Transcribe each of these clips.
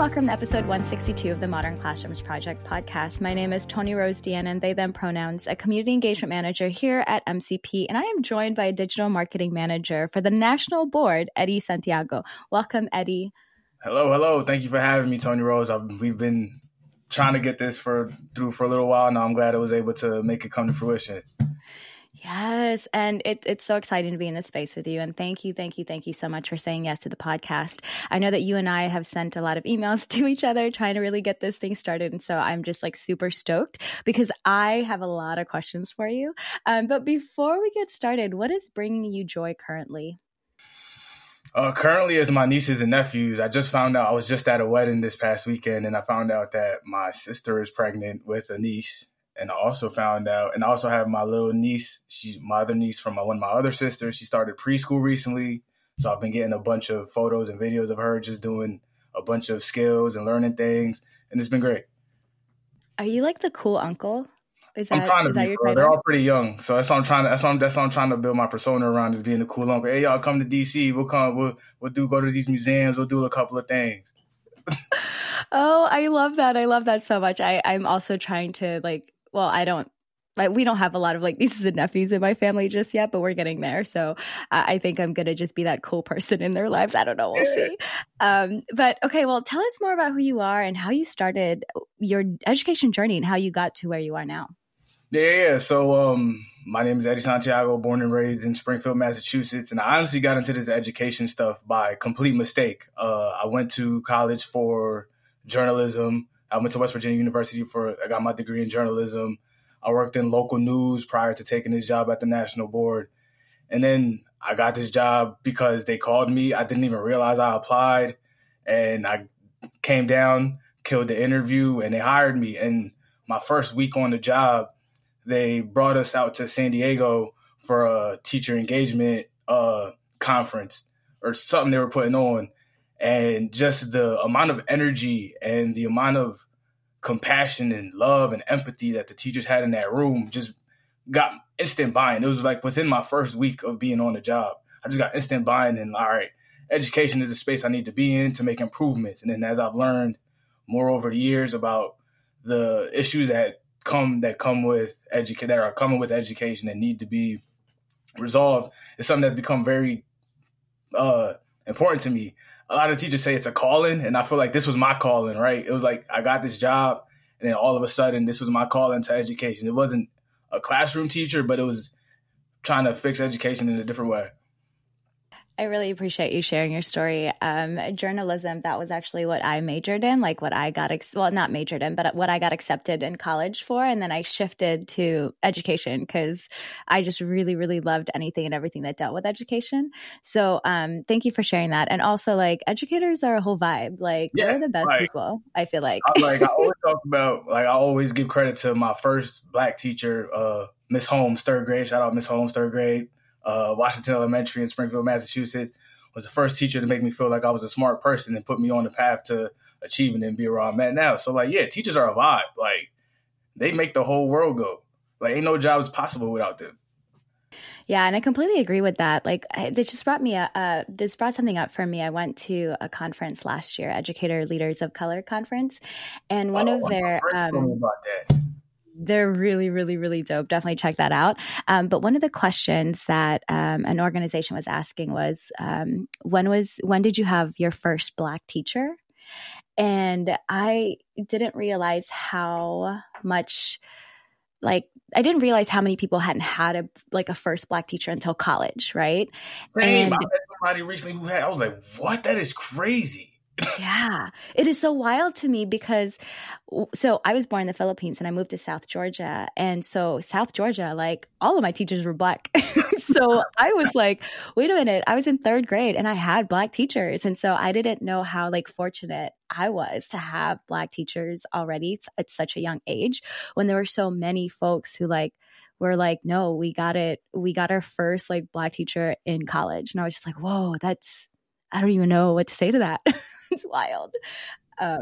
Welcome to episode 162 of the Modern Classrooms Project podcast. My name is Toni Rose Deanna, they them pronouns, a community engagement manager here at MCP, and I am joined by a digital marketing manager for the national board, Eddie Santiago. Welcome, Eddie. Hello, hello. Thank you for having me, Toni Rose. I've, we've been trying to get this for through for a little while now. I'm glad I was able to make it come to fruition. Yes. And it, it's so exciting to be in this space with you. And thank you, thank you, thank you so much for saying yes to the podcast. I know that you and I have sent a lot of emails to each other trying to really get this thing started. And so I'm just like super stoked because I have a lot of questions for you. Um, but before we get started, what is bringing you joy currently? Uh, currently, as my nieces and nephews, I just found out I was just at a wedding this past weekend, and I found out that my sister is pregnant with a niece, and I also found out, and I also have my little niece. She's my other niece from my, one of my other sisters. She started preschool recently, so I've been getting a bunch of photos and videos of her just doing a bunch of skills and learning things, and it's been great. Are you like the cool uncle? Is that, I'm trying to be. Bro. They're all pretty young, so that's what I'm trying to. That's what I'm. That's what I'm trying to build my persona around is being the cool uncle. Hey, y'all, come to DC. We'll come. We'll we'll do go to these museums. We'll do a couple of things. oh, I love that. I love that so much. I I'm also trying to like well, I don't like we don't have a lot of like nieces and nephews in my family just yet, but we're getting there. So uh, I think I'm gonna just be that cool person in their lives. I don't know, we'll see. Um, but okay, well, tell us more about who you are and how you started your education journey and how you got to where you are now. Yeah, yeah. So um, my name is Eddie Santiago, born and raised in Springfield, Massachusetts, and I honestly got into this education stuff by complete mistake. Uh, I went to college for journalism. I went to West Virginia University for I got my degree in journalism. I worked in local news prior to taking this job at the national board. And then I got this job because they called me. I didn't even realize I applied and I came down, killed the interview and they hired me. And my first week on the job, they brought us out to San Diego for a teacher engagement uh, conference or something they were putting on and just the amount of energy and the amount of compassion and love and empathy that the teachers had in that room just got instant buying. It was like within my first week of being on the job, I just got instant buying and all right, education is a space I need to be in to make improvements. And then as I've learned more over the years about the issues that come that come with education that are coming with education that need to be resolved, it's something that's become very uh, important to me a lot of teachers say it's a calling, and I feel like this was my calling, right? It was like I got this job, and then all of a sudden, this was my calling to education. It wasn't a classroom teacher, but it was trying to fix education in a different way. I really appreciate you sharing your story. Um, journalism, that was actually what I majored in, like what I got, ex- well, not majored in, but what I got accepted in college for. And then I shifted to education because I just really, really loved anything and everything that dealt with education. So um, thank you for sharing that. And also, like, educators are a whole vibe. Like, yeah, they're the best like, people, I feel like. I, like, I always talk about, like, I always give credit to my first black teacher, uh, Miss Holmes, third grade. Shout out Miss Holmes, third grade uh, Washington Elementary in Springfield, Massachusetts, was the first teacher to make me feel like I was a smart person and put me on the path to achieving and be where I'm at now. So like, yeah, teachers are a vibe. Like they make the whole world go. Like ain't no jobs possible without them. Yeah, and I completely agree with that. Like, I, this just brought me a, uh, this brought something up for me. I went to a conference last year, Educator Leaders of Color conference, and one oh, of their um, they're really, really, really dope. Definitely check that out. Um, but one of the questions that um, an organization was asking was, um, when was when did you have your first Black teacher? And I didn't realize how much, like, I didn't realize how many people hadn't had a like a first Black teacher until college, right? Same. And, I met somebody recently who had. I was like, what? That is crazy yeah, it is so wild to me because so I was born in the Philippines and I moved to South Georgia. And so, South Georgia, like all of my teachers were black. so I was like, wait a minute, I was in third grade and I had black teachers. And so I didn't know how like fortunate I was to have black teachers already at such a young age when there were so many folks who like were like, no, we got it. We got our first like black teacher in college. And I was just like, whoa, that's, I don't even know what to say to that. it's wild. Um,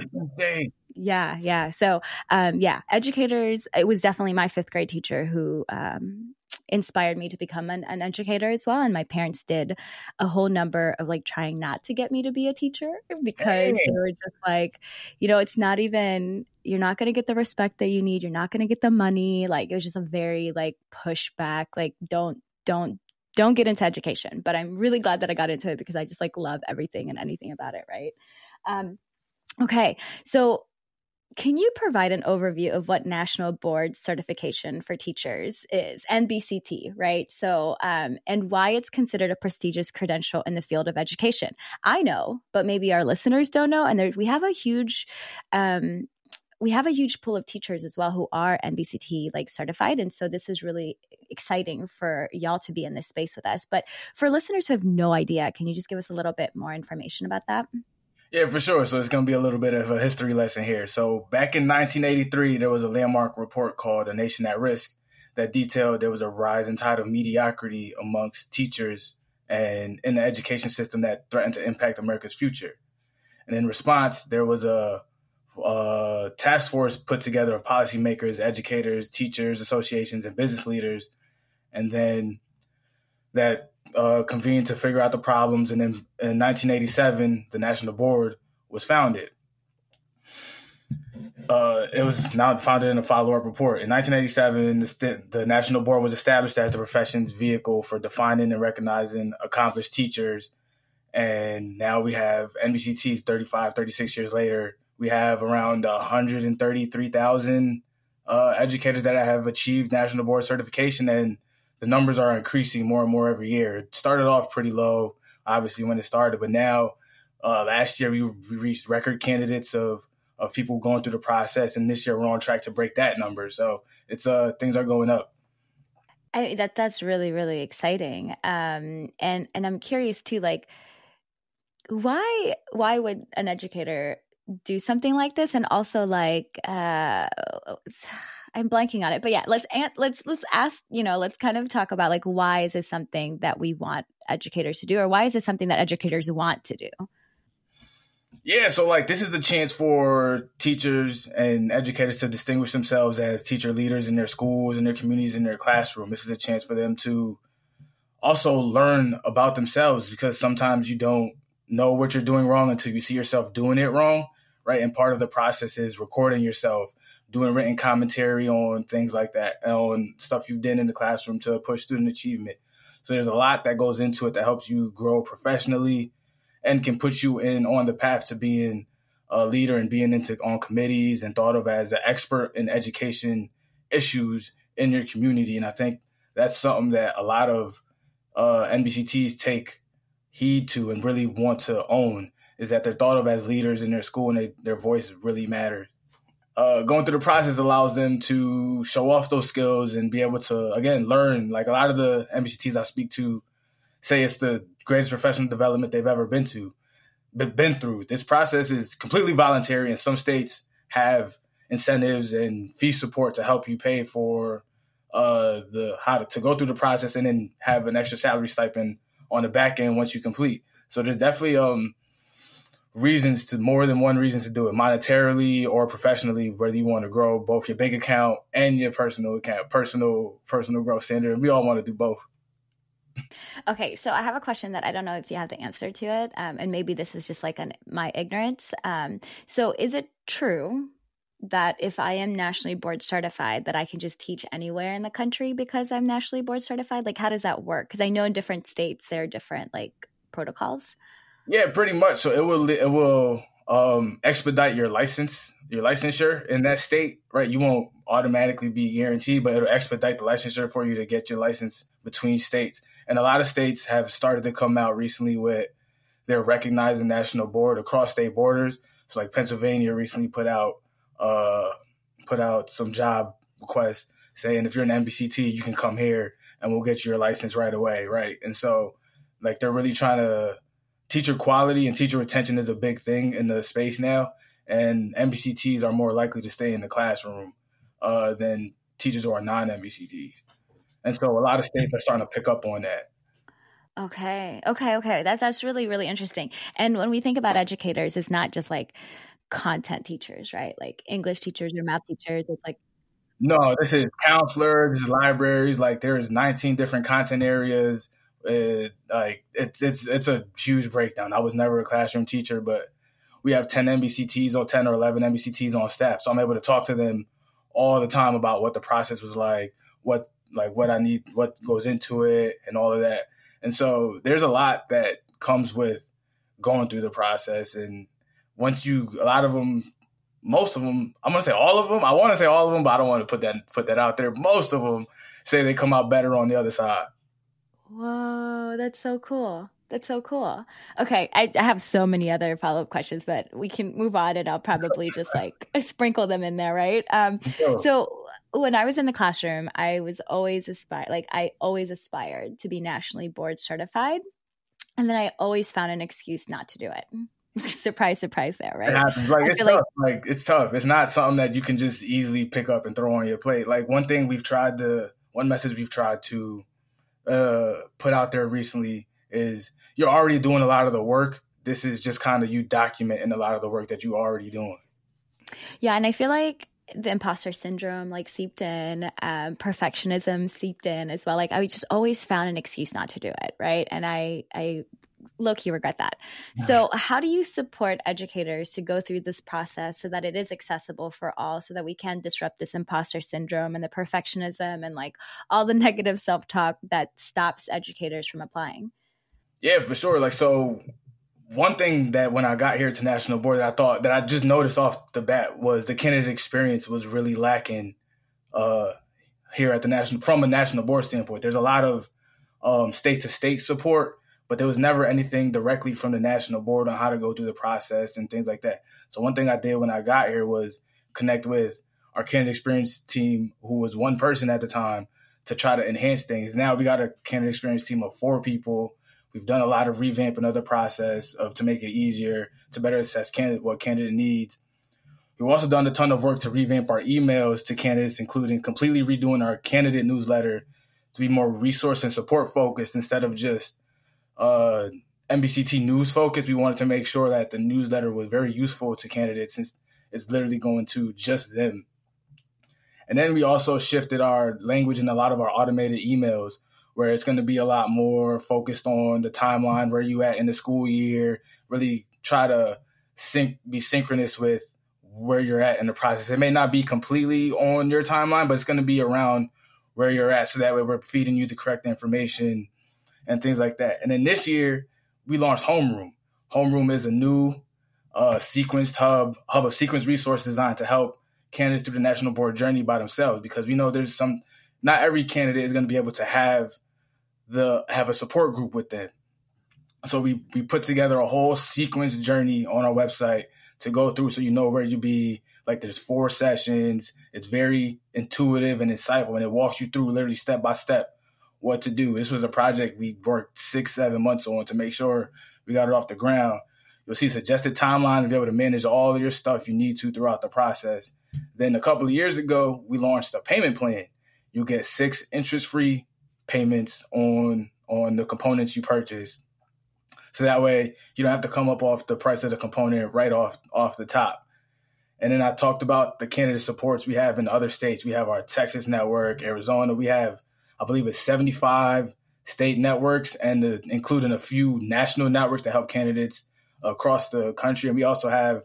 yeah, yeah. So, um, yeah, educators. It was definitely my fifth grade teacher who um, inspired me to become an, an, educator as well. And my parents did a whole number of like trying not to get me to be a teacher because they were just like, you know, it's not even you're not going to get the respect that you need. You're not going to get the money. Like it was just a very like pushback. Like don't don't don't get into education. But I'm really glad that I got into it because I just like love everything and anything about it. Right. Um, Okay. So, can you provide an overview of what National Board Certification for Teachers is, NBCT, right? So, um, and why it's considered a prestigious credential in the field of education? I know, but maybe our listeners don't know. And there, we have a huge, um, we have a huge pool of teachers as well who are NBCT like certified. And so this is really exciting for y'all to be in this space with us. But for listeners who have no idea, can you just give us a little bit more information about that? Yeah, for sure. So it's going to be a little bit of a history lesson here. So back in 1983, there was a landmark report called A Nation at Risk that detailed there was a rising tide of mediocrity amongst teachers and in the education system that threatened to impact America's future. And in response, there was a, a task force put together of policymakers, educators, teachers, associations, and business leaders. And then that uh, convened to figure out the problems, and then in 1987, the National Board was founded. Uh, it was now founded in a follow-up report. In 1987, the, the, National Board was established as the profession's vehicle for defining and recognizing accomplished teachers. And now we have NBCTs 35, 36 years later. We have around 133,000 uh, educators that have achieved National Board certification. And the numbers are increasing more and more every year. It started off pretty low, obviously, when it started, but now uh, last year we, reached record candidates of of people going through the process, and this year we're on track to break that number. So it's uh things are going up. I, that that's really really exciting. Um, and and I'm curious too, like why why would an educator do something like this, and also like uh I'm blanking on it, but yeah, let's let's let's ask. You know, let's kind of talk about like why is this something that we want educators to do, or why is this something that educators want to do? Yeah, so like this is the chance for teachers and educators to distinguish themselves as teacher leaders in their schools, in their communities, in their classroom. This is a chance for them to also learn about themselves because sometimes you don't know what you're doing wrong until you see yourself doing it wrong, right? And part of the process is recording yourself doing written commentary on things like that, on stuff you've done in the classroom to push student achievement. So there's a lot that goes into it that helps you grow professionally and can put you in on the path to being a leader and being into on committees and thought of as the expert in education issues in your community. And I think that's something that a lot of uh, NBCTs take heed to and really want to own is that they're thought of as leaders in their school and they, their voice really matters uh, going through the process allows them to show off those skills and be able to again learn. Like a lot of the NBCTs I speak to say it's the greatest professional development they've ever been to, been through. This process is completely voluntary, and some states have incentives and fee support to help you pay for uh, the how to, to go through the process and then have an extra salary stipend on the back end once you complete. So there's definitely um reasons to more than one reason to do it monetarily or professionally whether you want to grow both your bank account and your personal account personal personal growth standard. We all want to do both. Okay so i have a question that i don't know if you have the answer to it um, and maybe this is just like an, my ignorance. Um, so is it true that if i am nationally board certified that i can just teach anywhere in the country because i'm nationally board certified? Like how does that work? Because i know in different states there are different like protocols yeah, pretty much. So it will it will um, expedite your license, your licensure in that state, right? You won't automatically be guaranteed, but it'll expedite the licensure for you to get your license between states. And a lot of states have started to come out recently with their recognizing national board across state borders. So like Pennsylvania recently put out uh, put out some job requests saying if you're an NBCT, you can come here and we'll get your license right away, right? And so, like, they're really trying to teacher quality and teacher retention is a big thing in the space now, and NBCTs are more likely to stay in the classroom uh, than teachers who are non NBCTs. And so, a lot of states are starting to pick up on that. Okay. Okay. Okay. That's that's really really interesting. And when we think about educators, it's not just like content teachers, right? Like English teachers or math teachers. It's like no, this is counselors, this is libraries. Like there is 19 different content areas. It, like it's it's it's a huge breakdown. I was never a classroom teacher, but we have 10 NBCTs or 10 or 11 NBCTs on staff, so I'm able to talk to them all the time about what the process was like, what like what I need, what goes into it, and all of that. And so there's a lot that comes with going through the process. And once you, a lot of them, most of them, I'm gonna say all of them. I want to say all of them, but I don't want to put that put that out there. Most of them say they come out better on the other side. Whoa, that's so cool. That's so cool. Okay, I, I have so many other follow up questions, but we can move on, and I'll probably just like sprinkle them in there, right? Um, sure. So when I was in the classroom, I was always aspired, like I always aspired to be nationally board certified, and then I always found an excuse not to do it. surprise, surprise, there, right? It happens. Like I it's tough. Like, like it's tough. It's not something that you can just easily pick up and throw on your plate. Like one thing we've tried to, one message we've tried to uh, put out there recently is you're already doing a lot of the work. This is just kind of you documenting a lot of the work that you're already doing. Yeah, and I feel like the imposter syndrome like seeped in, um, perfectionism seeped in as well. Like I just always found an excuse not to do it, right? And I I low key regret that. So, how do you support educators to go through this process so that it is accessible for all, so that we can disrupt this imposter syndrome and the perfectionism and like all the negative self talk that stops educators from applying? Yeah, for sure. Like, so one thing that when I got here to national board that I thought that I just noticed off the bat was the candidate experience was really lacking uh, here at the national from a national board standpoint. There's a lot of state to state support, but there was never anything directly from the national board on how to go through the process and things like that. So one thing I did when I got here was connect with our candidate experience team, who was one person at the time, to try to enhance things. Now we got a candidate experience team of four people We've done a lot of revamping of the process of to make it easier to better assess candidate what candidate needs. We've also done a ton of work to revamp our emails to candidates, including completely redoing our candidate newsletter to be more resource and support focused instead of just uh, NBCT news focus. We wanted to make sure that the newsletter was very useful to candidates since it's literally going to just them. And then we also shifted our language in a lot of our automated emails where it's going to be a lot more focused on the timeline where you at in the school year really try to sync be synchronous with where you're at in the process it may not be completely on your timeline but it's going to be around where you're at so that way we're feeding you the correct information and things like that and then this year we launched homeroom homeroom is a new uh, sequenced hub hub of sequence resource designed to help candidates through the national board journey by themselves because we know there's some not every candidate is going to be able to have the have a support group with them. So we we put together a whole sequence journey on our website to go through so you know where you be. Like there's four sessions. It's very intuitive and insightful and it walks you through literally step by step what to do. This was a project we worked six, seven months on to make sure we got it off the ground. You'll see suggested timeline to be able to manage all of your stuff you need to throughout the process. Then a couple of years ago, we launched a payment plan. You get six interest free payments on on the components you purchase. So that way you don't have to come up off the price of the component right off off the top. And then I talked about the candidate supports we have in other states. We have our Texas network, Arizona. We have, I believe, it's 75 state networks and the, including a few national networks to help candidates across the country. And we also have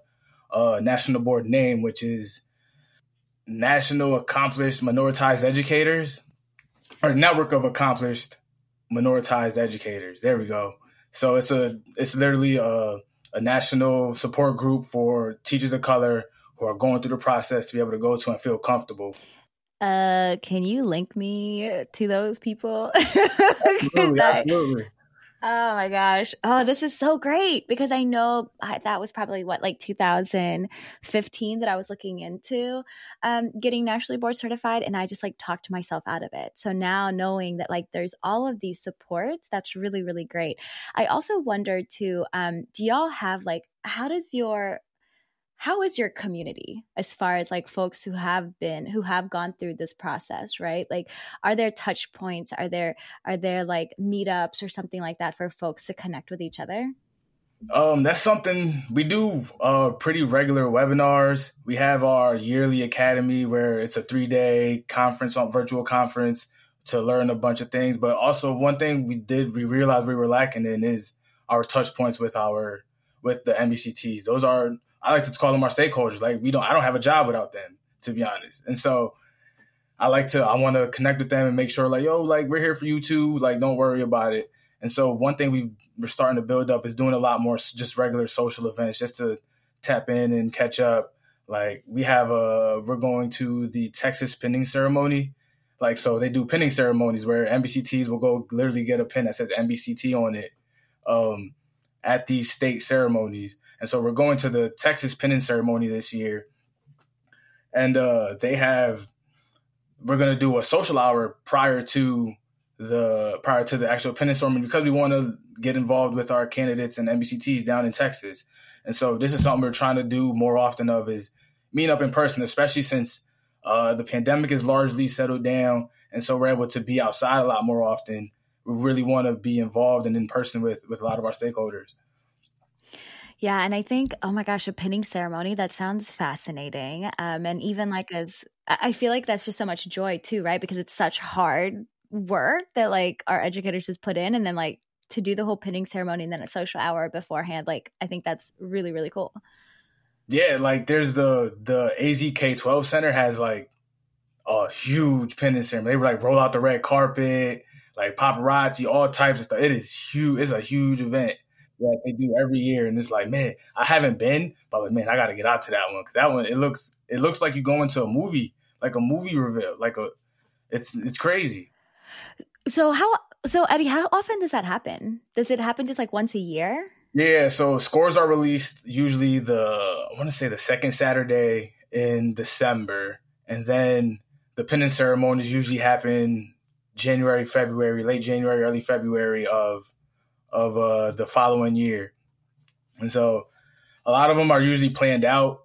a national board name, which is National Accomplished Minoritized Educators or network of accomplished minoritized educators. There we go. So it's a it's literally a, a national support group for teachers of color who are going through the process to be able to go to and feel comfortable. Uh, can you link me to those people? absolutely, absolutely. Oh my gosh. Oh, this is so great because I know I, that was probably what, like 2015 that I was looking into um, getting nationally board certified. And I just like talked myself out of it. So now knowing that like there's all of these supports, that's really, really great. I also wondered too, um, do y'all have like, how does your how is your community as far as like folks who have been who have gone through this process right? Like are there touch points? Are there are there like meetups or something like that for folks to connect with each other? Um that's something we do uh pretty regular webinars. We have our yearly academy where it's a three day conference on virtual conference to learn a bunch of things. But also one thing we did we realized we were lacking in is our touch points with our with the nbcts those are I like to call them our stakeholders. Like we don't, I don't have a job without them, to be honest. And so I like to, I want to connect with them and make sure, like, yo, like we're here for you too. Like, don't worry about it. And so one thing we we're starting to build up is doing a lot more just regular social events, just to tap in and catch up. Like we have a, we're going to the Texas pinning ceremony. Like so, they do pinning ceremonies where NBCTs will go literally get a pin that says NBCT on it um, at these state ceremonies. And so we're going to the Texas pinning ceremony this year. And uh, they have we're gonna do a social hour prior to the prior to the actual pinning ceremony because we want to get involved with our candidates and NBCTs down in Texas. And so this is something we're trying to do more often of is meet up in person, especially since uh, the pandemic is largely settled down, and so we're able to be outside a lot more often. We really want to be involved and in person with with a lot of our stakeholders. Yeah, and I think, oh my gosh, a pinning ceremony, that sounds fascinating. Um, and even like as I feel like that's just so much joy too, right? Because it's such hard work that like our educators just put in and then like to do the whole pinning ceremony and then a social hour beforehand, like I think that's really, really cool. Yeah, like there's the the AZK twelve center has like a huge pinning ceremony. They were like roll out the red carpet, like paparazzi, all types of stuff. It is huge. It's a huge event that they do every year, and it's like, man, I haven't been, but like, man, I got to get out to that one because that one it looks it looks like you go into a movie, like a movie reveal, like a it's it's crazy. So how so Eddie, how often does that happen? Does it happen just like once a year? Yeah, so scores are released usually the I want to say the second Saturday in December, and then the pinning ceremonies usually happen January, February, late January, early February of of uh, the following year. And so a lot of them are usually planned out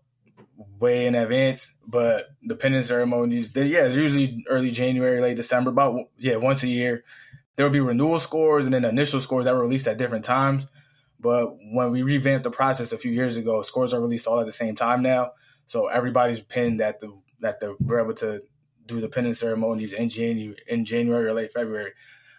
way in advance, but the pinning ceremonies, they, yeah, it's usually early January, late December, about, yeah, once a year. There will be renewal scores and then initial scores that were released at different times. But when we revamped the process a few years ago, scores are released all at the same time now. So everybody's pinned that the that the we're able to do the pinning ceremonies in January in January or late February.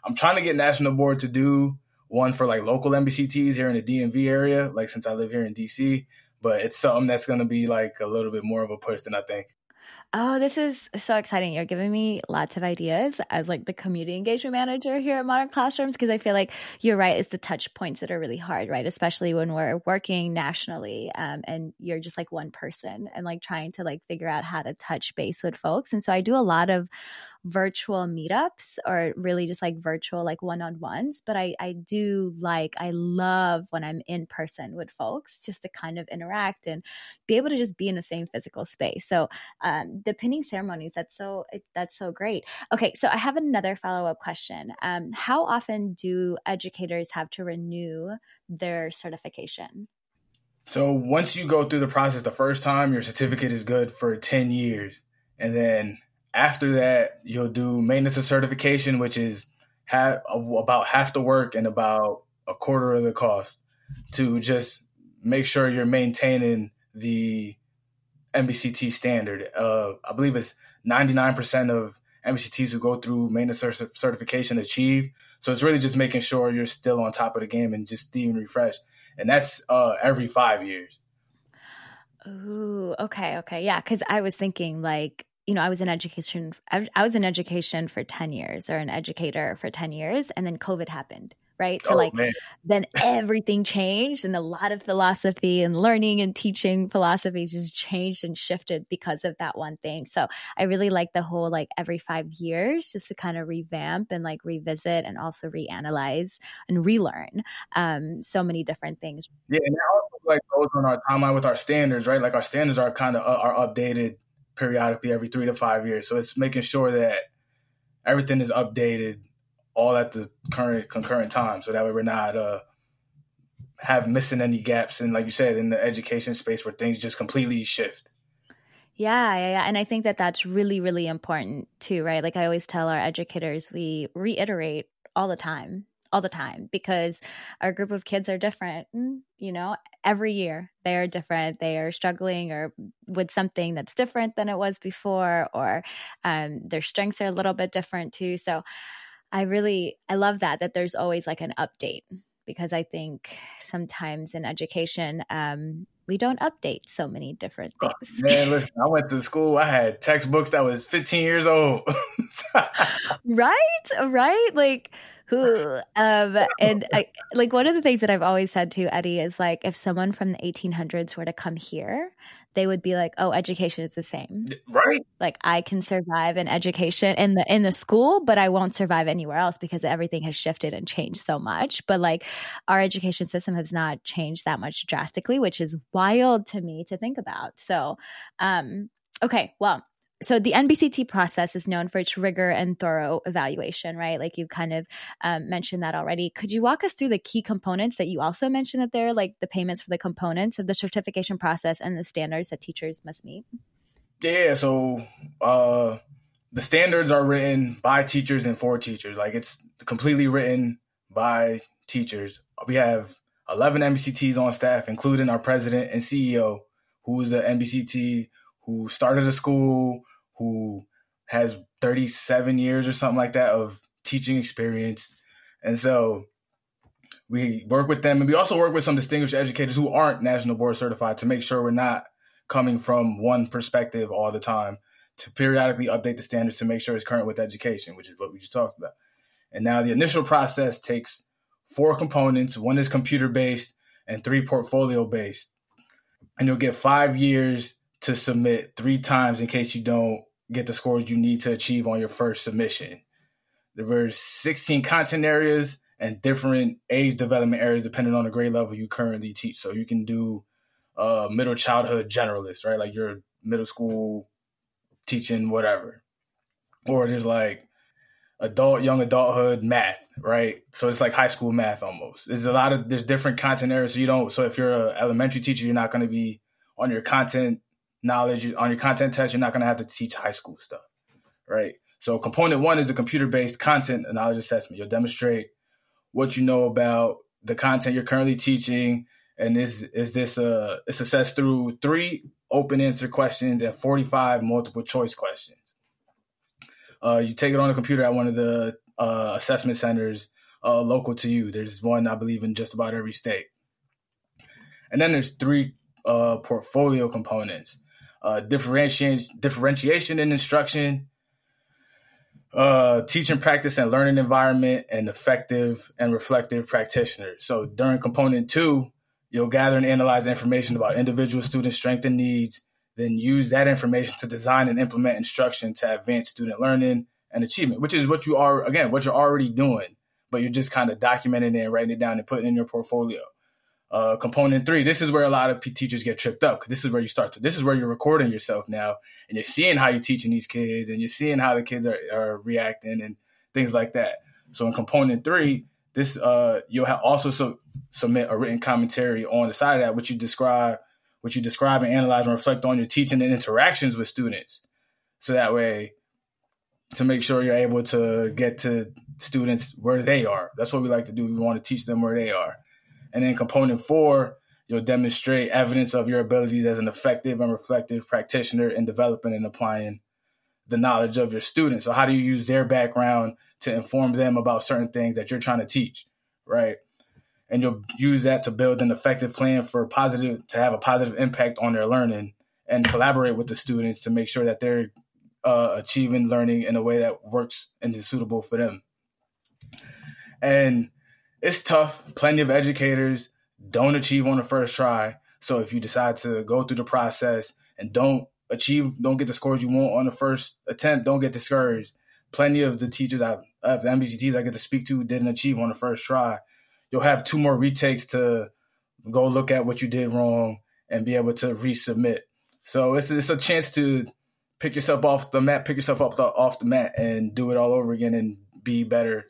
I'm trying to get national board to do one for like local NBCTs here in the DMV area, like since I live here in DC. But it's something that's going to be like a little bit more of a push than I think. Oh, this is so exciting. You're giving me lots of ideas as like the community engagement manager here at Modern Classrooms because I feel like you're right, it's the touch points that are really hard, right? Especially when we're working nationally um, and you're just like one person and like trying to like figure out how to touch base with folks. And so I do a lot of virtual meetups or really just like virtual like one-on-ones but i i do like i love when i'm in person with folks just to kind of interact and be able to just be in the same physical space. So um the pinning ceremonies that's so that's so great. Okay so i have another follow-up question. Um how often do educators have to renew their certification? So once you go through the process the first time your certificate is good for 10 years and then after that, you'll do maintenance and certification, which is half, about half the work and about a quarter of the cost to just make sure you're maintaining the NBCT standard. Uh, I believe it's 99% of NBCTs who go through maintenance certification achieve. So it's really just making sure you're still on top of the game and just staying refreshed. And that's uh, every five years. Ooh, okay, okay. Yeah, because I was thinking like you know, I was in education. I was in education for ten years, or an educator for ten years, and then COVID happened, right? So, oh, like, man. then everything changed, and a lot of philosophy and learning and teaching philosophies just changed and shifted because of that one thing. So, I really like the whole like every five years just to kind of revamp and like revisit and also reanalyze and relearn um, so many different things. Yeah, and that also like goes on our timeline with our standards, right? Like, our standards are kind of uh, are updated periodically every three to five years. So, it's making sure that everything is updated all at the current concurrent time, so that way we're not uh, have missing any gaps and like you said in the education space where things just completely shift. Yeah, yeah, yeah. And I think that that's really, really important too, right? Like I always tell our educators, we reiterate all the time, all the time, because our group of kids are different. Mm, you know, every year they are different. They are struggling or with something that's different than it was before, or um, their strengths are a little bit different too. So I really I love that that there's always like an update because I think sometimes in education um, we don't update so many different oh, things. Man, listen, I went to school. I had textbooks that was 15 years old. right, right, like who um and I, like one of the things that I've always said to Eddie is like if someone from the 1800s were to come here they would be like, "Oh, education is the same." Right? Like I can survive in education in the in the school, but I won't survive anywhere else because everything has shifted and changed so much. But like our education system has not changed that much drastically, which is wild to me to think about. So, um okay, well, so the NBCT process is known for its rigor and thorough evaluation, right? Like you kind of um, mentioned that already. Could you walk us through the key components that you also mentioned that they're like the payments for the components of the certification process and the standards that teachers must meet? Yeah, so uh, the standards are written by teachers and for teachers. Like it's completely written by teachers. We have 11 NBCTs on staff, including our president and CEO, who is an NBCT who started a school, who has 37 years or something like that of teaching experience. And so we work with them and we also work with some distinguished educators who aren't national board certified to make sure we're not coming from one perspective all the time to periodically update the standards to make sure it's current with education, which is what we just talked about. And now the initial process takes four components. One is computer based and three portfolio based. And you'll get five years to submit three times in case you don't get the scores you need to achieve on your first submission. There were 16 content areas and different age development areas depending on the grade level you currently teach. So you can do uh, middle childhood generalist, right? Like your middle school teaching whatever. Or there's like adult, young adulthood math, right? So it's like high school math almost. There's a lot of there's different content areas. So you don't. So if you're an elementary teacher, you're not going to be on your content knowledge on your content test, you're not going to have to teach high school stuff, right? So component one is a computer-based content knowledge assessment. You'll demonstrate what you know about the content you're currently teaching, and is is this uh it's assessed through three open answer questions and 45 multiple choice questions. Uh, you take it on the computer at one of the uh, assessment centers uh, local to you. There's one I believe in just about every state, and then there's three uh, portfolio components uh, differentiation, differentiation in instruction, uh, teaching practice and learning environment, and effective and reflective practitioners. So during component two, you'll gather and analyze information about individual student strengths and needs, then use that information to design and implement instruction to advance student learning and achievement, which is what you are, again, what you're already doing, but you're just kind of documenting it and writing it down and putting it in your portfolio uh, component three, this is where a lot of p- teachers get tripped up. This is where you start to, this is where you're recording yourself now and you're seeing how you're teaching these kids and you're seeing how the kids are, are reacting and things like that. So in component three, this, uh, you'll also so, submit a written commentary on the side of that, which you describe, what you describe and analyze and reflect on your teaching and interactions with students. So that way, to make sure you're able to get to students where they are. That's what we like to do. We want to teach them where they are. And then component four, you'll demonstrate evidence of your abilities as an effective and reflective practitioner in developing and applying the knowledge of your students. So how do you use their background to inform them about certain things that you're trying to teach, right? And you'll use that to build an effective plan for positive to have a positive impact on their learning and collaborate with the students to make sure that they're uh, achieving learning in a way that works and is suitable for them. And it's tough. Plenty of educators don't achieve on the first try. So if you decide to go through the process and don't achieve, don't get the scores you want on the first attempt, don't get discouraged. Plenty of the teachers I of the NBCTs I get to speak to didn't achieve on the first try. You'll have two more retakes to go look at what you did wrong and be able to resubmit. So it's it's a chance to pick yourself off the mat, pick yourself up the, off the mat, and do it all over again and be better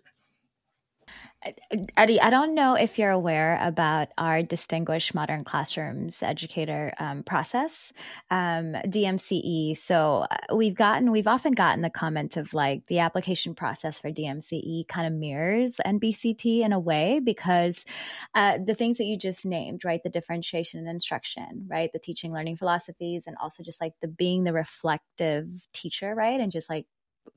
Eddie, I don't know if you're aware about our Distinguished Modern Classrooms Educator um, process, um, DMCE. So uh, we've gotten, we've often gotten the comment of like the application process for DMCE kind of mirrors NBCT in a way because uh, the things that you just named, right, the differentiation and instruction, right, the teaching learning philosophies, and also just like the being the reflective teacher, right, and just like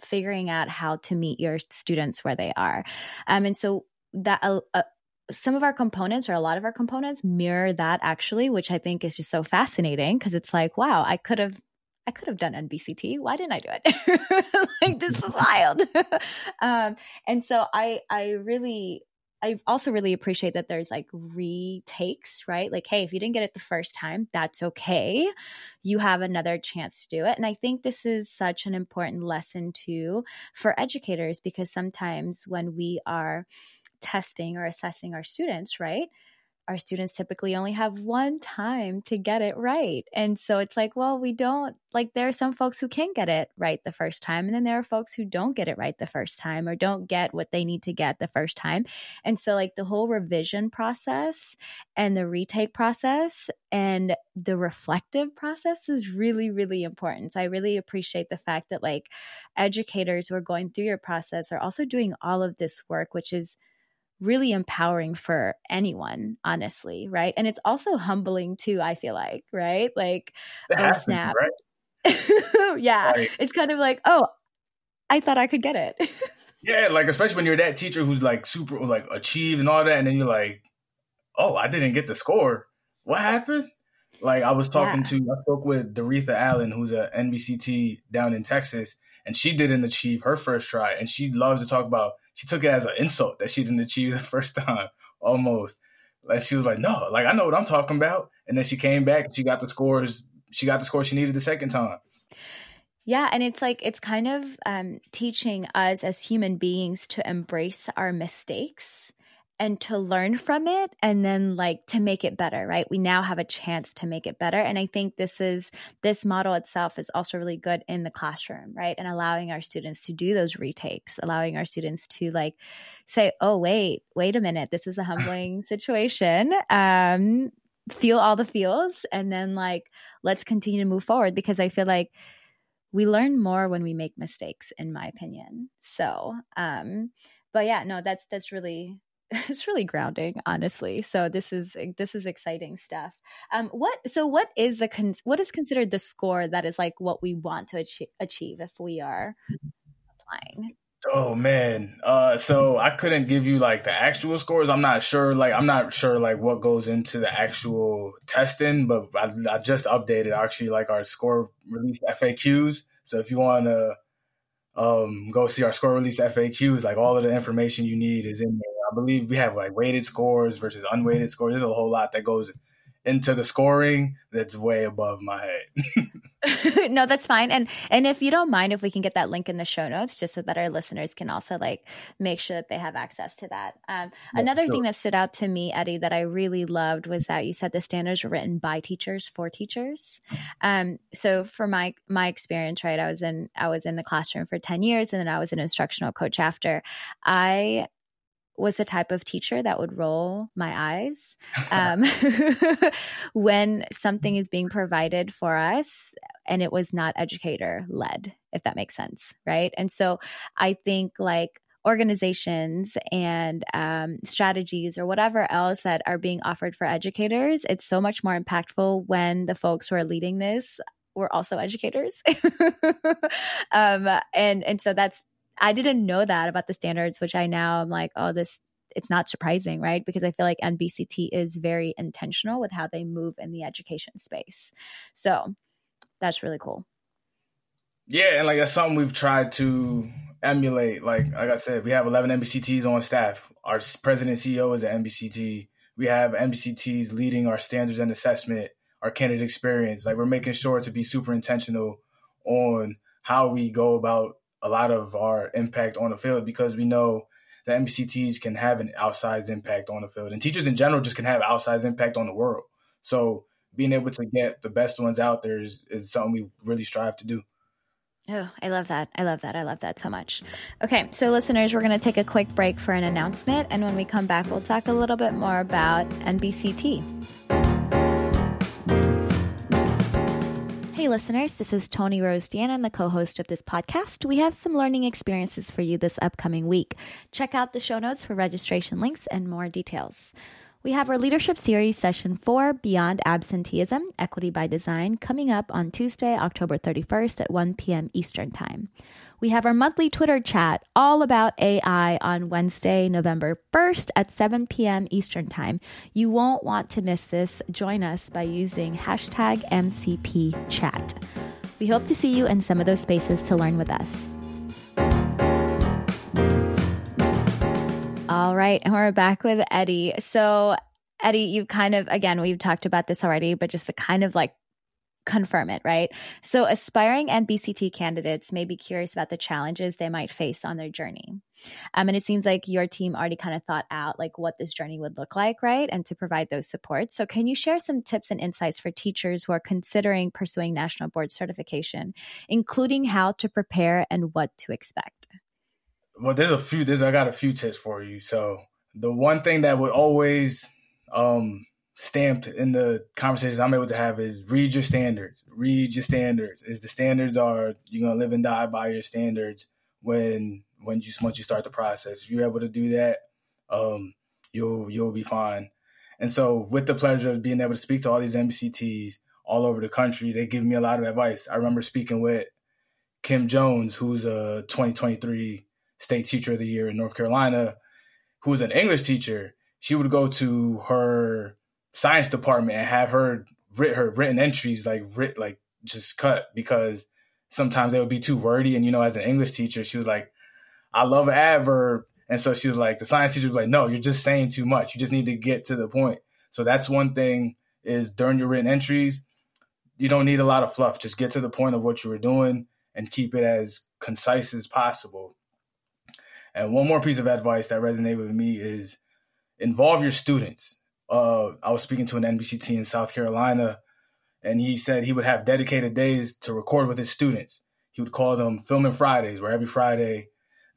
figuring out how to meet your students where they are. Um, and so that uh, some of our components or a lot of our components mirror that actually, which I think is just so fascinating because it's like, wow, I could have I could have done NBCT. Why didn't I do it? like this is wild. um, and so I I really I also really appreciate that there's like retakes, right? Like, hey, if you didn't get it the first time, that's okay. You have another chance to do it. And I think this is such an important lesson too for educators because sometimes when we are testing or assessing our students, right? Our students typically only have one time to get it right. And so it's like, well, we don't like there are some folks who can get it right the first time and then there are folks who don't get it right the first time or don't get what they need to get the first time. And so like the whole revision process and the retake process and the reflective process is really really important. So I really appreciate the fact that like educators who are going through your process are also doing all of this work which is really empowering for anyone, honestly, right? And it's also humbling too, I feel like, right? Like, oh snap. Right? yeah. Like, it's kind of like, oh, I thought I could get it. yeah, like especially when you're that teacher who's like super like achieved and all that, and then you're like, oh, I didn't get the score. What happened? Like I was talking yeah. to, I spoke with Doretha Allen, who's a NBCT down in Texas, and she didn't achieve her first try, and she loves to talk about she took it as an insult that she didn't achieve the first time almost. Like she was like, no, like I know what I'm talking about. And then she came back and she got the scores. She got the score she needed the second time. Yeah, and it's like it's kind of um, teaching us as human beings to embrace our mistakes and to learn from it and then like to make it better right? We now have a chance to make it better and i think this is this model itself is also really good in the classroom right? And allowing our students to do those retakes allowing our students to like say oh wait wait a minute this is a humbling situation um feel all the feels and then like let's continue to move forward because i feel like we learn more when we make mistakes in my opinion. So um but yeah no that's that's really it's really grounding honestly. So this is this is exciting stuff. Um what so what is the con- what is considered the score that is like what we want to achieve, achieve if we are applying? Oh man. Uh so i couldn't give you like the actual scores. I'm not sure like i'm not sure like what goes into the actual testing but i, I just updated actually like our score release faqs so if you want to um, go see our score release FAQs. Like all of the information you need is in there. I believe we have like weighted scores versus unweighted scores. There's a whole lot that goes into the scoring that's way above my head. no, that's fine. And and if you don't mind if we can get that link in the show notes just so that our listeners can also like make sure that they have access to that. Um, yeah, another sure. thing that stood out to me, Eddie, that I really loved was that you said the standards were written by teachers for teachers. Um, so for my my experience, right, I was in I was in the classroom for 10 years and then I was an instructional coach after. I was the type of teacher that would roll my eyes um, when something is being provided for us and it was not educator led, if that makes sense. Right. And so I think like organizations and um, strategies or whatever else that are being offered for educators, it's so much more impactful when the folks who are leading this were also educators. um, and and so that's I didn't know that about the standards, which I now I'm like, oh, this it's not surprising, right? Because I feel like NBCT is very intentional with how they move in the education space. So that's really cool. Yeah, and like that's something we've tried to emulate. Like like I said, we have 11 NBCTs on staff. Our president CEO is an NBCT. We have NBCTs leading our standards and assessment, our candidate experience. Like we're making sure to be super intentional on how we go about a lot of our impact on the field because we know that NBCTs can have an outsized impact on the field, and teachers in general just can have outsized impact on the world. So being able to get the best ones out there is, is something we really strive to do. Oh, I love that. I love that. I love that so much. Okay, so listeners, we're going to take a quick break for an announcement. And when we come back, we'll talk a little bit more about NBCT. Hey, listeners, this is Toni Rose Deanna, the co host of this podcast. We have some learning experiences for you this upcoming week. Check out the show notes for registration links and more details. We have our Leadership Series Session 4, Beyond Absenteeism Equity by Design, coming up on Tuesday, October 31st at 1 p.m. Eastern Time. We have our monthly Twitter chat all about AI on Wednesday, November 1st at 7 p.m. Eastern Time. You won't want to miss this. Join us by using hashtag MCP chat. We hope to see you in some of those spaces to learn with us. All right. And we're back with Eddie. So, Eddie, you've kind of, again, we've talked about this already, but just to kind of like confirm it, right? So, aspiring NBCT candidates may be curious about the challenges they might face on their journey. Um, and it seems like your team already kind of thought out like what this journey would look like, right? And to provide those supports. So, can you share some tips and insights for teachers who are considering pursuing national board certification, including how to prepare and what to expect? well, there's a few. There's I got a few tips for you. So the one thing that would always um, stamped in the conversations I'm able to have is read your standards. Read your standards. Is the standards are you're gonna live and die by your standards when when you once you start the process. If you're able to do that, um, you'll you'll be fine. And so, with the pleasure of being able to speak to all these NBCTs all over the country, they give me a lot of advice. I remember speaking with Kim Jones, who's a 2023 state teacher of the year in North Carolina, who's an English teacher, she would go to her science department and have her writ her written entries like writ like just cut because sometimes they would be too wordy. And you know, as an English teacher, she was like, I love an adverb. And so she was like, the science teacher was like, no, you're just saying too much. You just need to get to the point. So that's one thing is during your written entries, you don't need a lot of fluff. Just get to the point of what you were doing and keep it as concise as possible. And one more piece of advice that resonated with me is involve your students. Uh, I was speaking to an NBCT in South Carolina, and he said he would have dedicated days to record with his students. He would call them Filming Fridays, where every Friday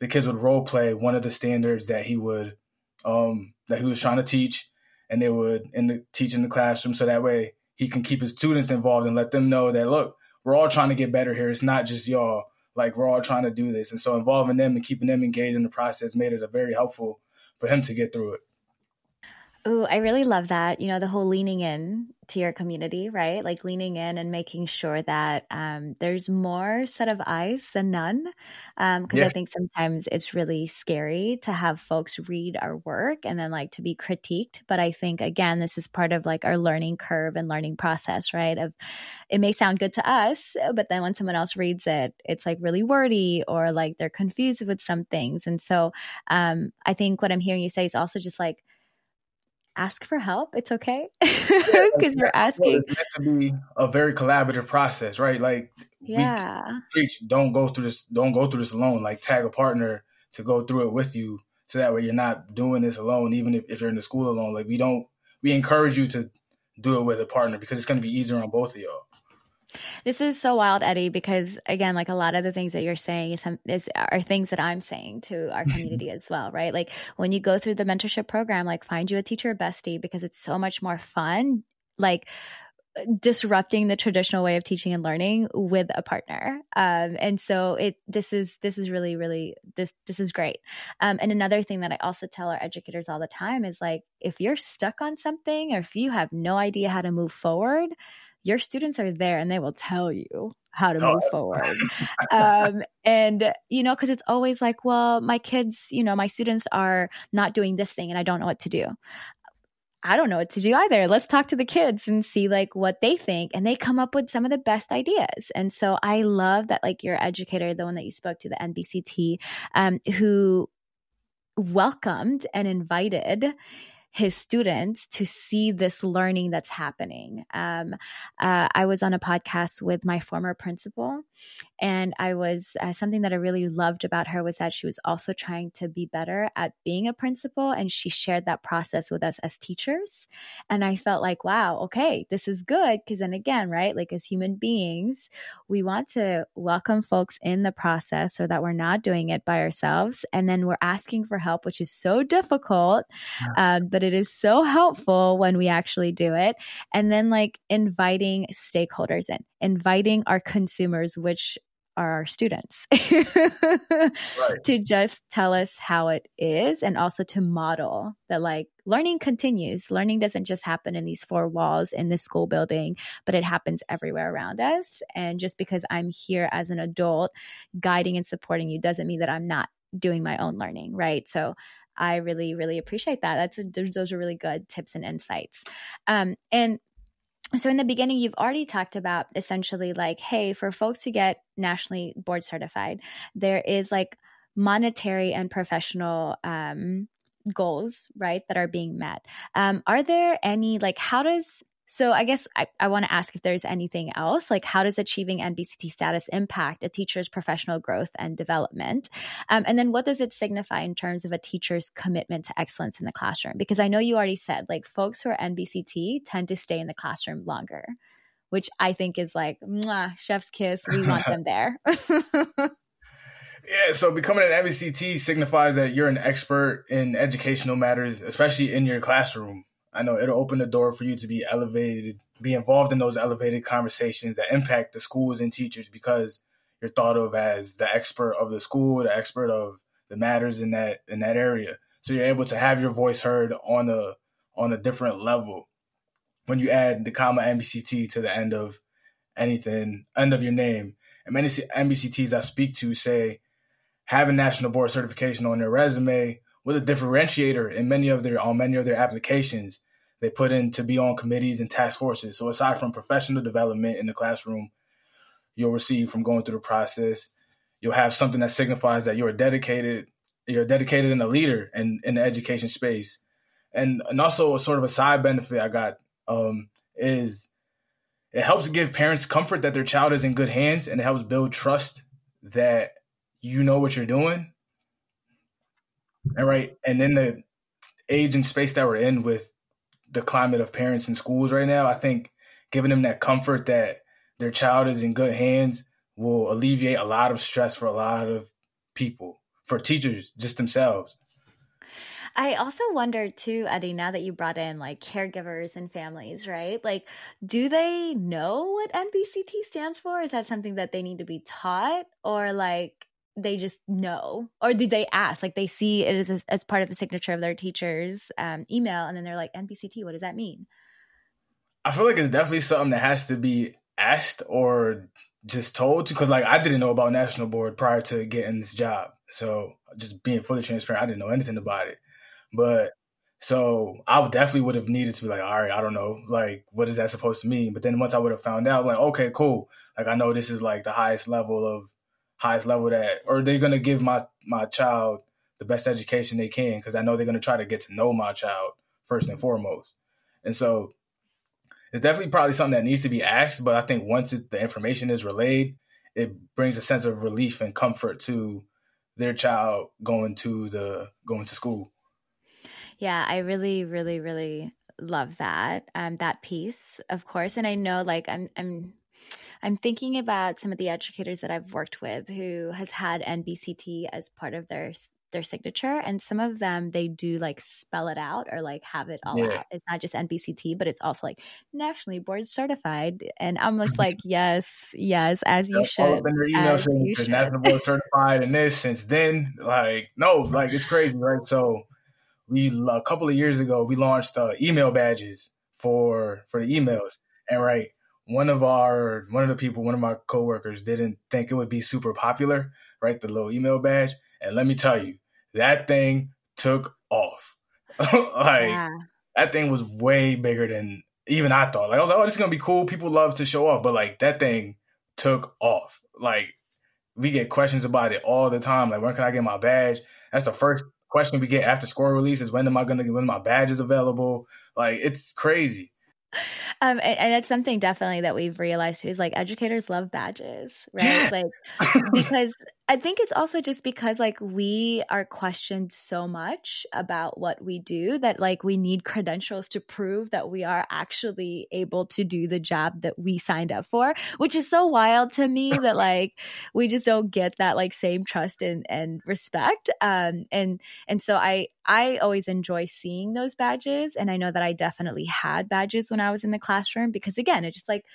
the kids would role play one of the standards that he would um, that he was trying to teach, and they would in the, teach in the classroom. So that way he can keep his students involved and let them know that look, we're all trying to get better here. It's not just y'all like we're all trying to do this. And so involving them and keeping them engaged in the process made it a very helpful for him to get through it. Oh, I really love that. You know, the whole leaning in to your community, right? Like leaning in and making sure that um, there's more set of eyes than none. Because um, yeah. I think sometimes it's really scary to have folks read our work and then like to be critiqued. But I think, again, this is part of like our learning curve and learning process, right? Of it may sound good to us, but then when someone else reads it, it's like really wordy or like they're confused with some things. And so um, I think what I'm hearing you say is also just like, ask for help. It's okay because you're asking. It's meant to be a very collaborative process, right? Like, yeah, preach. Don't go through this. Don't go through this alone. Like, tag a partner to go through it with you, so that way you're not doing this alone. Even if, if you're in the school alone, like we don't, we encourage you to do it with a partner because it's going to be easier on both of y'all. This is so wild, Eddie, because again, like a lot of the things that you're saying is, is are things that I'm saying to our community as well, right? Like when you go through the mentorship program, like find you a teacher bestie because it's so much more fun. Like disrupting the traditional way of teaching and learning with a partner um, and so it this is this is really really this this is great um, and another thing that i also tell our educators all the time is like if you're stuck on something or if you have no idea how to move forward your students are there and they will tell you how to move oh. forward. um, and, you know, because it's always like, well, my kids, you know, my students are not doing this thing and I don't know what to do. I don't know what to do either. Let's talk to the kids and see like what they think. And they come up with some of the best ideas. And so I love that like your educator, the one that you spoke to, the NBCT, um, who welcomed and invited his students to see this learning that's happening. Um, uh, I was on a podcast with my former principal, and I was uh, something that I really loved about her was that she was also trying to be better at being a principal, and she shared that process with us as teachers. And I felt like, wow, okay, this is good because then again, right, like as human beings, we want to welcome folks in the process so that we're not doing it by ourselves, and then we're asking for help, which is so difficult, um, but it is so helpful when we actually do it. And then like inviting stakeholders in, inviting our consumers, which are our students right. to just tell us how it is and also to model that like learning continues learning doesn't just happen in these four walls in the school building but it happens everywhere around us and just because i'm here as an adult guiding and supporting you doesn't mean that i'm not doing my own learning right so I really, really appreciate that. That's a, those are really good tips and insights. Um, and so in the beginning, you've already talked about essentially like, hey, for folks who get nationally board certified, there is like monetary and professional um, goals, right, that are being met. Um, are there any like how does so I guess I, I want to ask if there's anything else, like how does achieving NBCT status impact a teacher's professional growth and development? Um, and then what does it signify in terms of a teacher's commitment to excellence in the classroom? Because I know you already said like folks who are NBCT tend to stay in the classroom longer, which I think is like, chef's kiss. We want them there. Yeah, so becoming an NBCT signifies that you're an expert in educational matters, especially in your classroom. I know it'll open the door for you to be elevated, be involved in those elevated conversations that impact the schools and teachers because you're thought of as the expert of the school, the expert of the matters in that in that area. So you're able to have your voice heard on a on a different level when you add the comma NBCT to the end of anything, end of your name. And many NBCTs I speak to say having national board certification on their resume was a differentiator in many of their on many of their applications they put in to be on committees and task forces. So aside from professional development in the classroom, you'll receive from going through the process, you'll have something that signifies that you're dedicated, you're dedicated and a leader in, in the education space. And and also a sort of a side benefit I got um, is it helps give parents comfort that their child is in good hands and it helps build trust that you know what you're doing. And right. And then the age and space that we're in with the climate of parents in schools right now, I think giving them that comfort that their child is in good hands will alleviate a lot of stress for a lot of people, for teachers just themselves. I also wonder too, Eddie, now that you brought in like caregivers and families, right? Like, do they know what NBCT stands for? Is that something that they need to be taught? Or like, they just know or do they ask like they see it as, as part of the signature of their teacher's um, email and then they're like nbct what does that mean i feel like it's definitely something that has to be asked or just told to because like i didn't know about national board prior to getting this job so just being fully transparent i didn't know anything about it but so I definitely would have needed to be like, all right, I don't know, like, what is that supposed to mean? But then once I would have found out, like, okay, cool. Like, I know this is like the highest level of highest level that, or they're gonna give my my child the best education they can because I know they're gonna try to get to know my child first and foremost. And so it's definitely probably something that needs to be asked. But I think once it, the information is relayed, it brings a sense of relief and comfort to their child going to the going to school. Yeah, I really, really, really love that um that piece, of course. And I know like I'm I'm I'm thinking about some of the educators that I've worked with who has had NBCT as part of their their signature and some of them they do like spell it out or like have it all yeah. out. It's not just nbct but it's also like nationally board certified and i'm just like yes yes as you should all their email saying national board certified and this since then like no like it's crazy right? So we a couple of years ago we launched uh, email badges for for the emails and right one of our one of the people, one of my coworkers didn't think it would be super popular, right? The little email badge. And let me tell you, that thing took off. like yeah. that thing was way bigger than even I thought. Like I was like, oh, this is gonna be cool. People love to show off, but like that thing took off. Like we get questions about it all the time. Like when can I get my badge? That's the first question we get after score release is when am I gonna get when my badge is available? Like it's crazy. Um, and, and, it's something definitely that we've realized too is like educators love badges, right? like because I think it's also just because like we are questioned so much about what we do that like we need credentials to prove that we are actually able to do the job that we signed up for, which is so wild to me that like we just don't get that like same trust and, and respect. Um and and so I I always enjoy seeing those badges and I know that I definitely had badges when I was in the classroom because again, it just like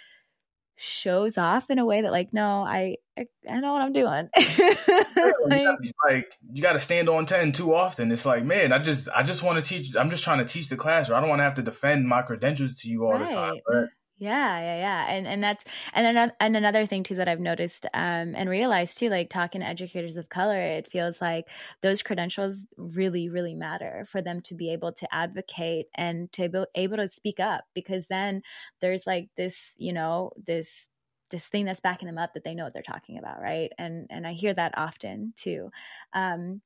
shows off in a way that like no i i, I know what i'm doing like, like, you got to stand on 10 too often it's like man i just i just want to teach i'm just trying to teach the class or i don't want to have to defend my credentials to you all right. the time but yeah, yeah, yeah, and and that's and then and another thing too that I've noticed um, and realized too, like talking to educators of color, it feels like those credentials really, really matter for them to be able to advocate and to be able to speak up because then there's like this, you know, this this thing that's backing them up that they know what they're talking about, right? And and I hear that often too. Um,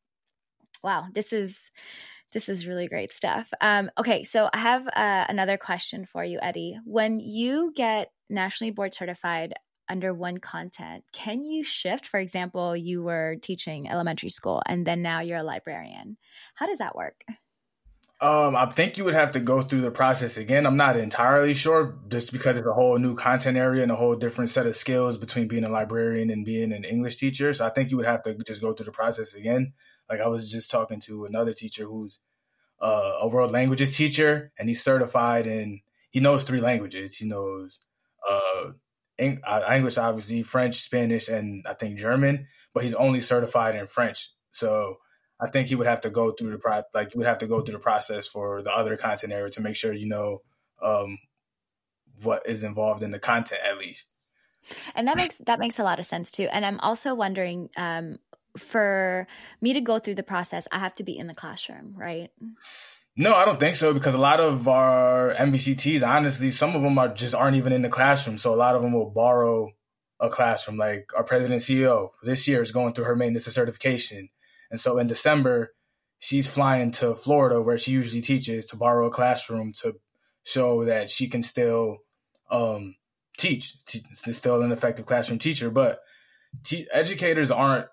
wow, this is this is really great stuff. Um, okay, so I have uh, another question for you, Eddie. When you get nationally board certified under one content, can you shift? For example, you were teaching elementary school and then now you're a librarian. How does that work? Um, I think you would have to go through the process again. I'm not entirely sure, just because it's a whole new content area and a whole different set of skills between being a librarian and being an English teacher. So I think you would have to just go through the process again. Like I was just talking to another teacher who's uh, a world languages teacher, and he's certified in he knows three languages. He knows uh, uh, English, obviously, French, Spanish, and I think German. But he's only certified in French. So I think he would have to go through the pro- like you would have to go through the process for the other content area to make sure you know um, what is involved in the content at least. And that makes that makes a lot of sense too. And I'm also wondering, um, for me to go through the process, I have to be in the classroom, right? No, I don't think so because a lot of our NBCTs, honestly, some of them are just aren't even in the classroom. So a lot of them will borrow a classroom. Like our president CEO this year is going through her maintenance certification, and so in December she's flying to Florida where she usually teaches to borrow a classroom to show that she can still um, teach. She's still an effective classroom teacher, but educators aren't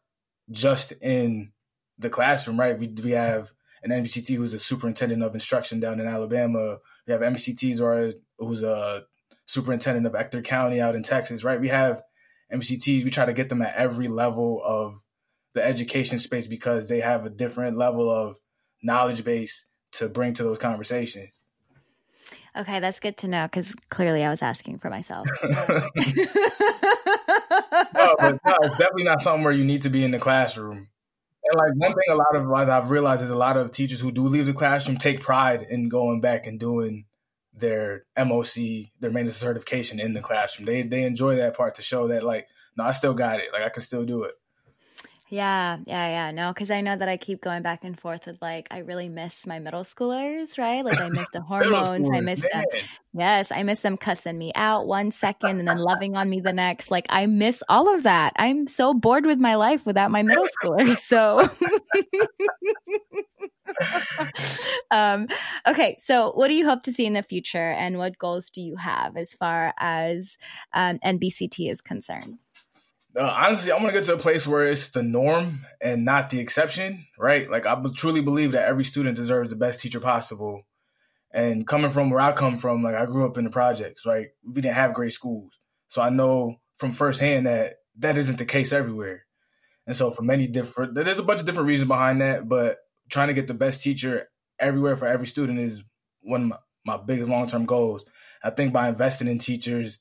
just in the classroom, right? We we have an NBCT who's a superintendent of instruction down in Alabama. We have NBCTs or who's a superintendent of Ector County out in Texas, right? We have NBCTs. We try to get them at every level of the education space because they have a different level of knowledge base to bring to those conversations. Okay, that's good to know because clearly I was asking for myself. no, but no, it's definitely not something where you need to be in the classroom. And like one thing, a lot of what I've realized is a lot of teachers who do leave the classroom take pride in going back and doing their MOC, their maintenance certification in the classroom. They they enjoy that part to show that like, no, I still got it. Like I can still do it. Yeah, yeah, yeah. No, because I know that I keep going back and forth with like I really miss my middle schoolers, right? Like I miss the hormones. I miss man. them. Yes, I miss them cussing me out one second and then loving on me the next. Like I miss all of that. I'm so bored with my life without my middle schoolers. So um, okay, so what do you hope to see in the future and what goals do you have as far as um, NBCT is concerned? Uh, honestly, I want to get to a place where it's the norm and not the exception, right? Like I truly believe that every student deserves the best teacher possible. And coming from where I come from, like I grew up in the projects, right? We didn't have great schools, so I know from firsthand that that isn't the case everywhere. And so, for many different, there's a bunch of different reasons behind that, but trying to get the best teacher everywhere for every student is one of my, my biggest long term goals. I think by investing in teachers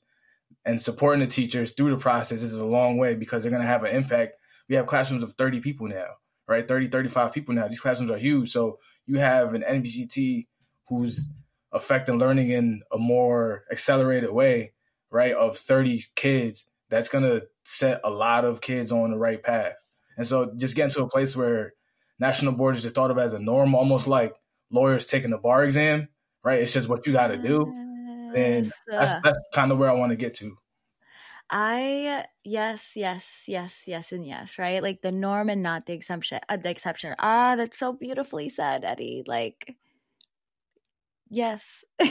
and supporting the teachers through the process is a long way because they're going to have an impact. We have classrooms of 30 people now, right? 30, 35 people now. These classrooms are huge. So you have an NBCT who's affecting learning in a more accelerated way, right? Of 30 kids, that's going to set a lot of kids on the right path. And so just getting to a place where national boards is just thought of as a norm, almost like lawyers taking the bar exam, right? It's just what you got to do. Then that's, that's kind of where I want to get to. I yes, yes, yes, yes, and yes, right? Like the norm and not the exception. Uh, the exception. Ah, that's so beautifully said, Eddie. Like, yes, I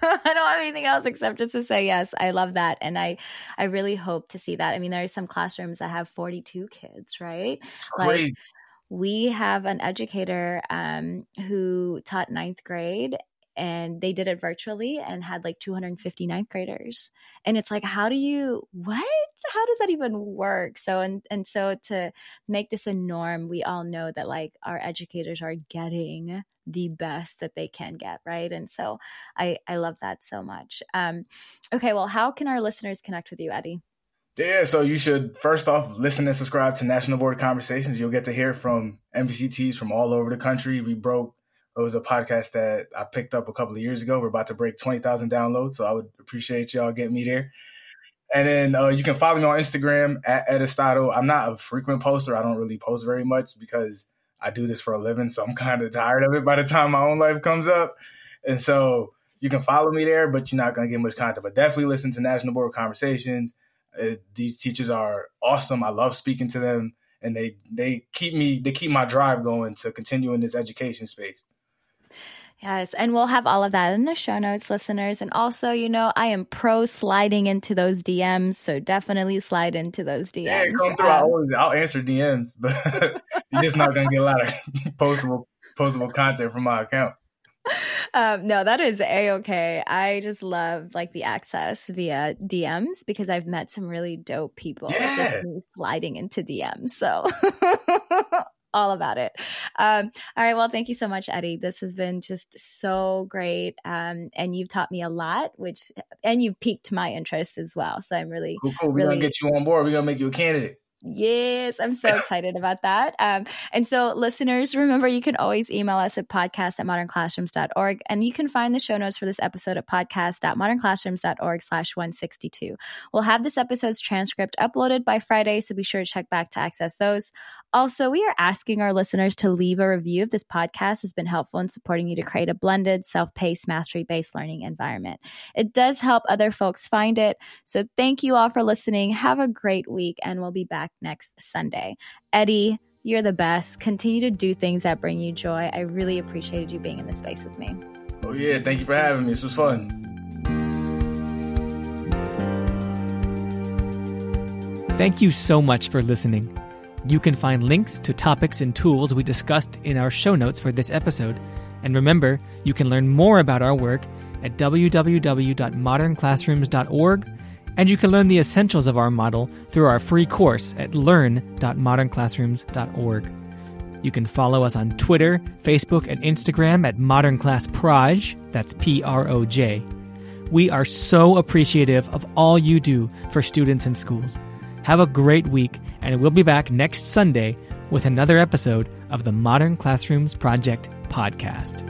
don't have anything else except just to say yes. I love that, and I, I really hope to see that. I mean, there are some classrooms that have forty-two kids, right? Crazy. Like we have an educator um, who taught ninth grade and they did it virtually and had like 250 ninth graders. And it's like how do you what? How does that even work? So and and so to make this a norm we all know that like our educators are getting the best that they can get right? And so i i love that so much. Um okay well how can our listeners connect with you eddie? Yeah, so you should first off listen and subscribe to National Board Conversations. You'll get to hear from NBCTs from all over the country. We broke it was a podcast that I picked up a couple of years ago. We're about to break 20,000 downloads. So I would appreciate y'all getting me there. And then uh, you can follow me on Instagram at Eddistotle. I'm not a frequent poster. I don't really post very much because I do this for a living. So I'm kind of tired of it by the time my own life comes up. And so you can follow me there, but you're not going to get much content. But definitely listen to National Board Conversations. Uh, these teachers are awesome. I love speaking to them and they, they keep me, they keep my drive going to continue in this education space. Yes, and we'll have all of that in the show notes, listeners. And also, you know, I am pro sliding into those DMs, so definitely slide into those DMs. Yeah, come through. Um, I'll, always, I'll answer DMs, but you're just not going to get a lot of postable postable content from my account. Um, no, that is a okay. I just love like the access via DMs because I've met some really dope people yeah. just sliding into DMs. So all about it. Um, all right. Well, thank you so much, Eddie. This has been just so great. Um, and you've taught me a lot, which, and you've piqued my interest as well. So I'm really, cool, cool. We're really, going to get you on board. We're going to make you a candidate. Yes, I'm so excited about that. Um, and so, listeners, remember you can always email us at podcast at modernclassrooms.org. And you can find the show notes for this episode at podcast.modernclassrooms.org slash 162. We'll have this episode's transcript uploaded by Friday, so be sure to check back to access those. Also, we are asking our listeners to leave a review if this podcast has been helpful in supporting you to create a blended, self paced, mastery based learning environment. It does help other folks find it. So, thank you all for listening. Have a great week, and we'll be back back next Sunday. Eddie, you're the best. Continue to do things that bring you joy. I really appreciated you being in this space with me. Oh, yeah. Thank you for having me. This was fun. Thank you so much for listening. You can find links to topics and tools we discussed in our show notes for this episode. And remember, you can learn more about our work at www.modernclassrooms.org and you can learn the essentials of our model through our free course at learn.modernclassrooms.org. You can follow us on Twitter, Facebook, and Instagram at Modern Class Proj. That's P R O J. We are so appreciative of all you do for students and schools. Have a great week, and we'll be back next Sunday with another episode of the Modern Classrooms Project podcast.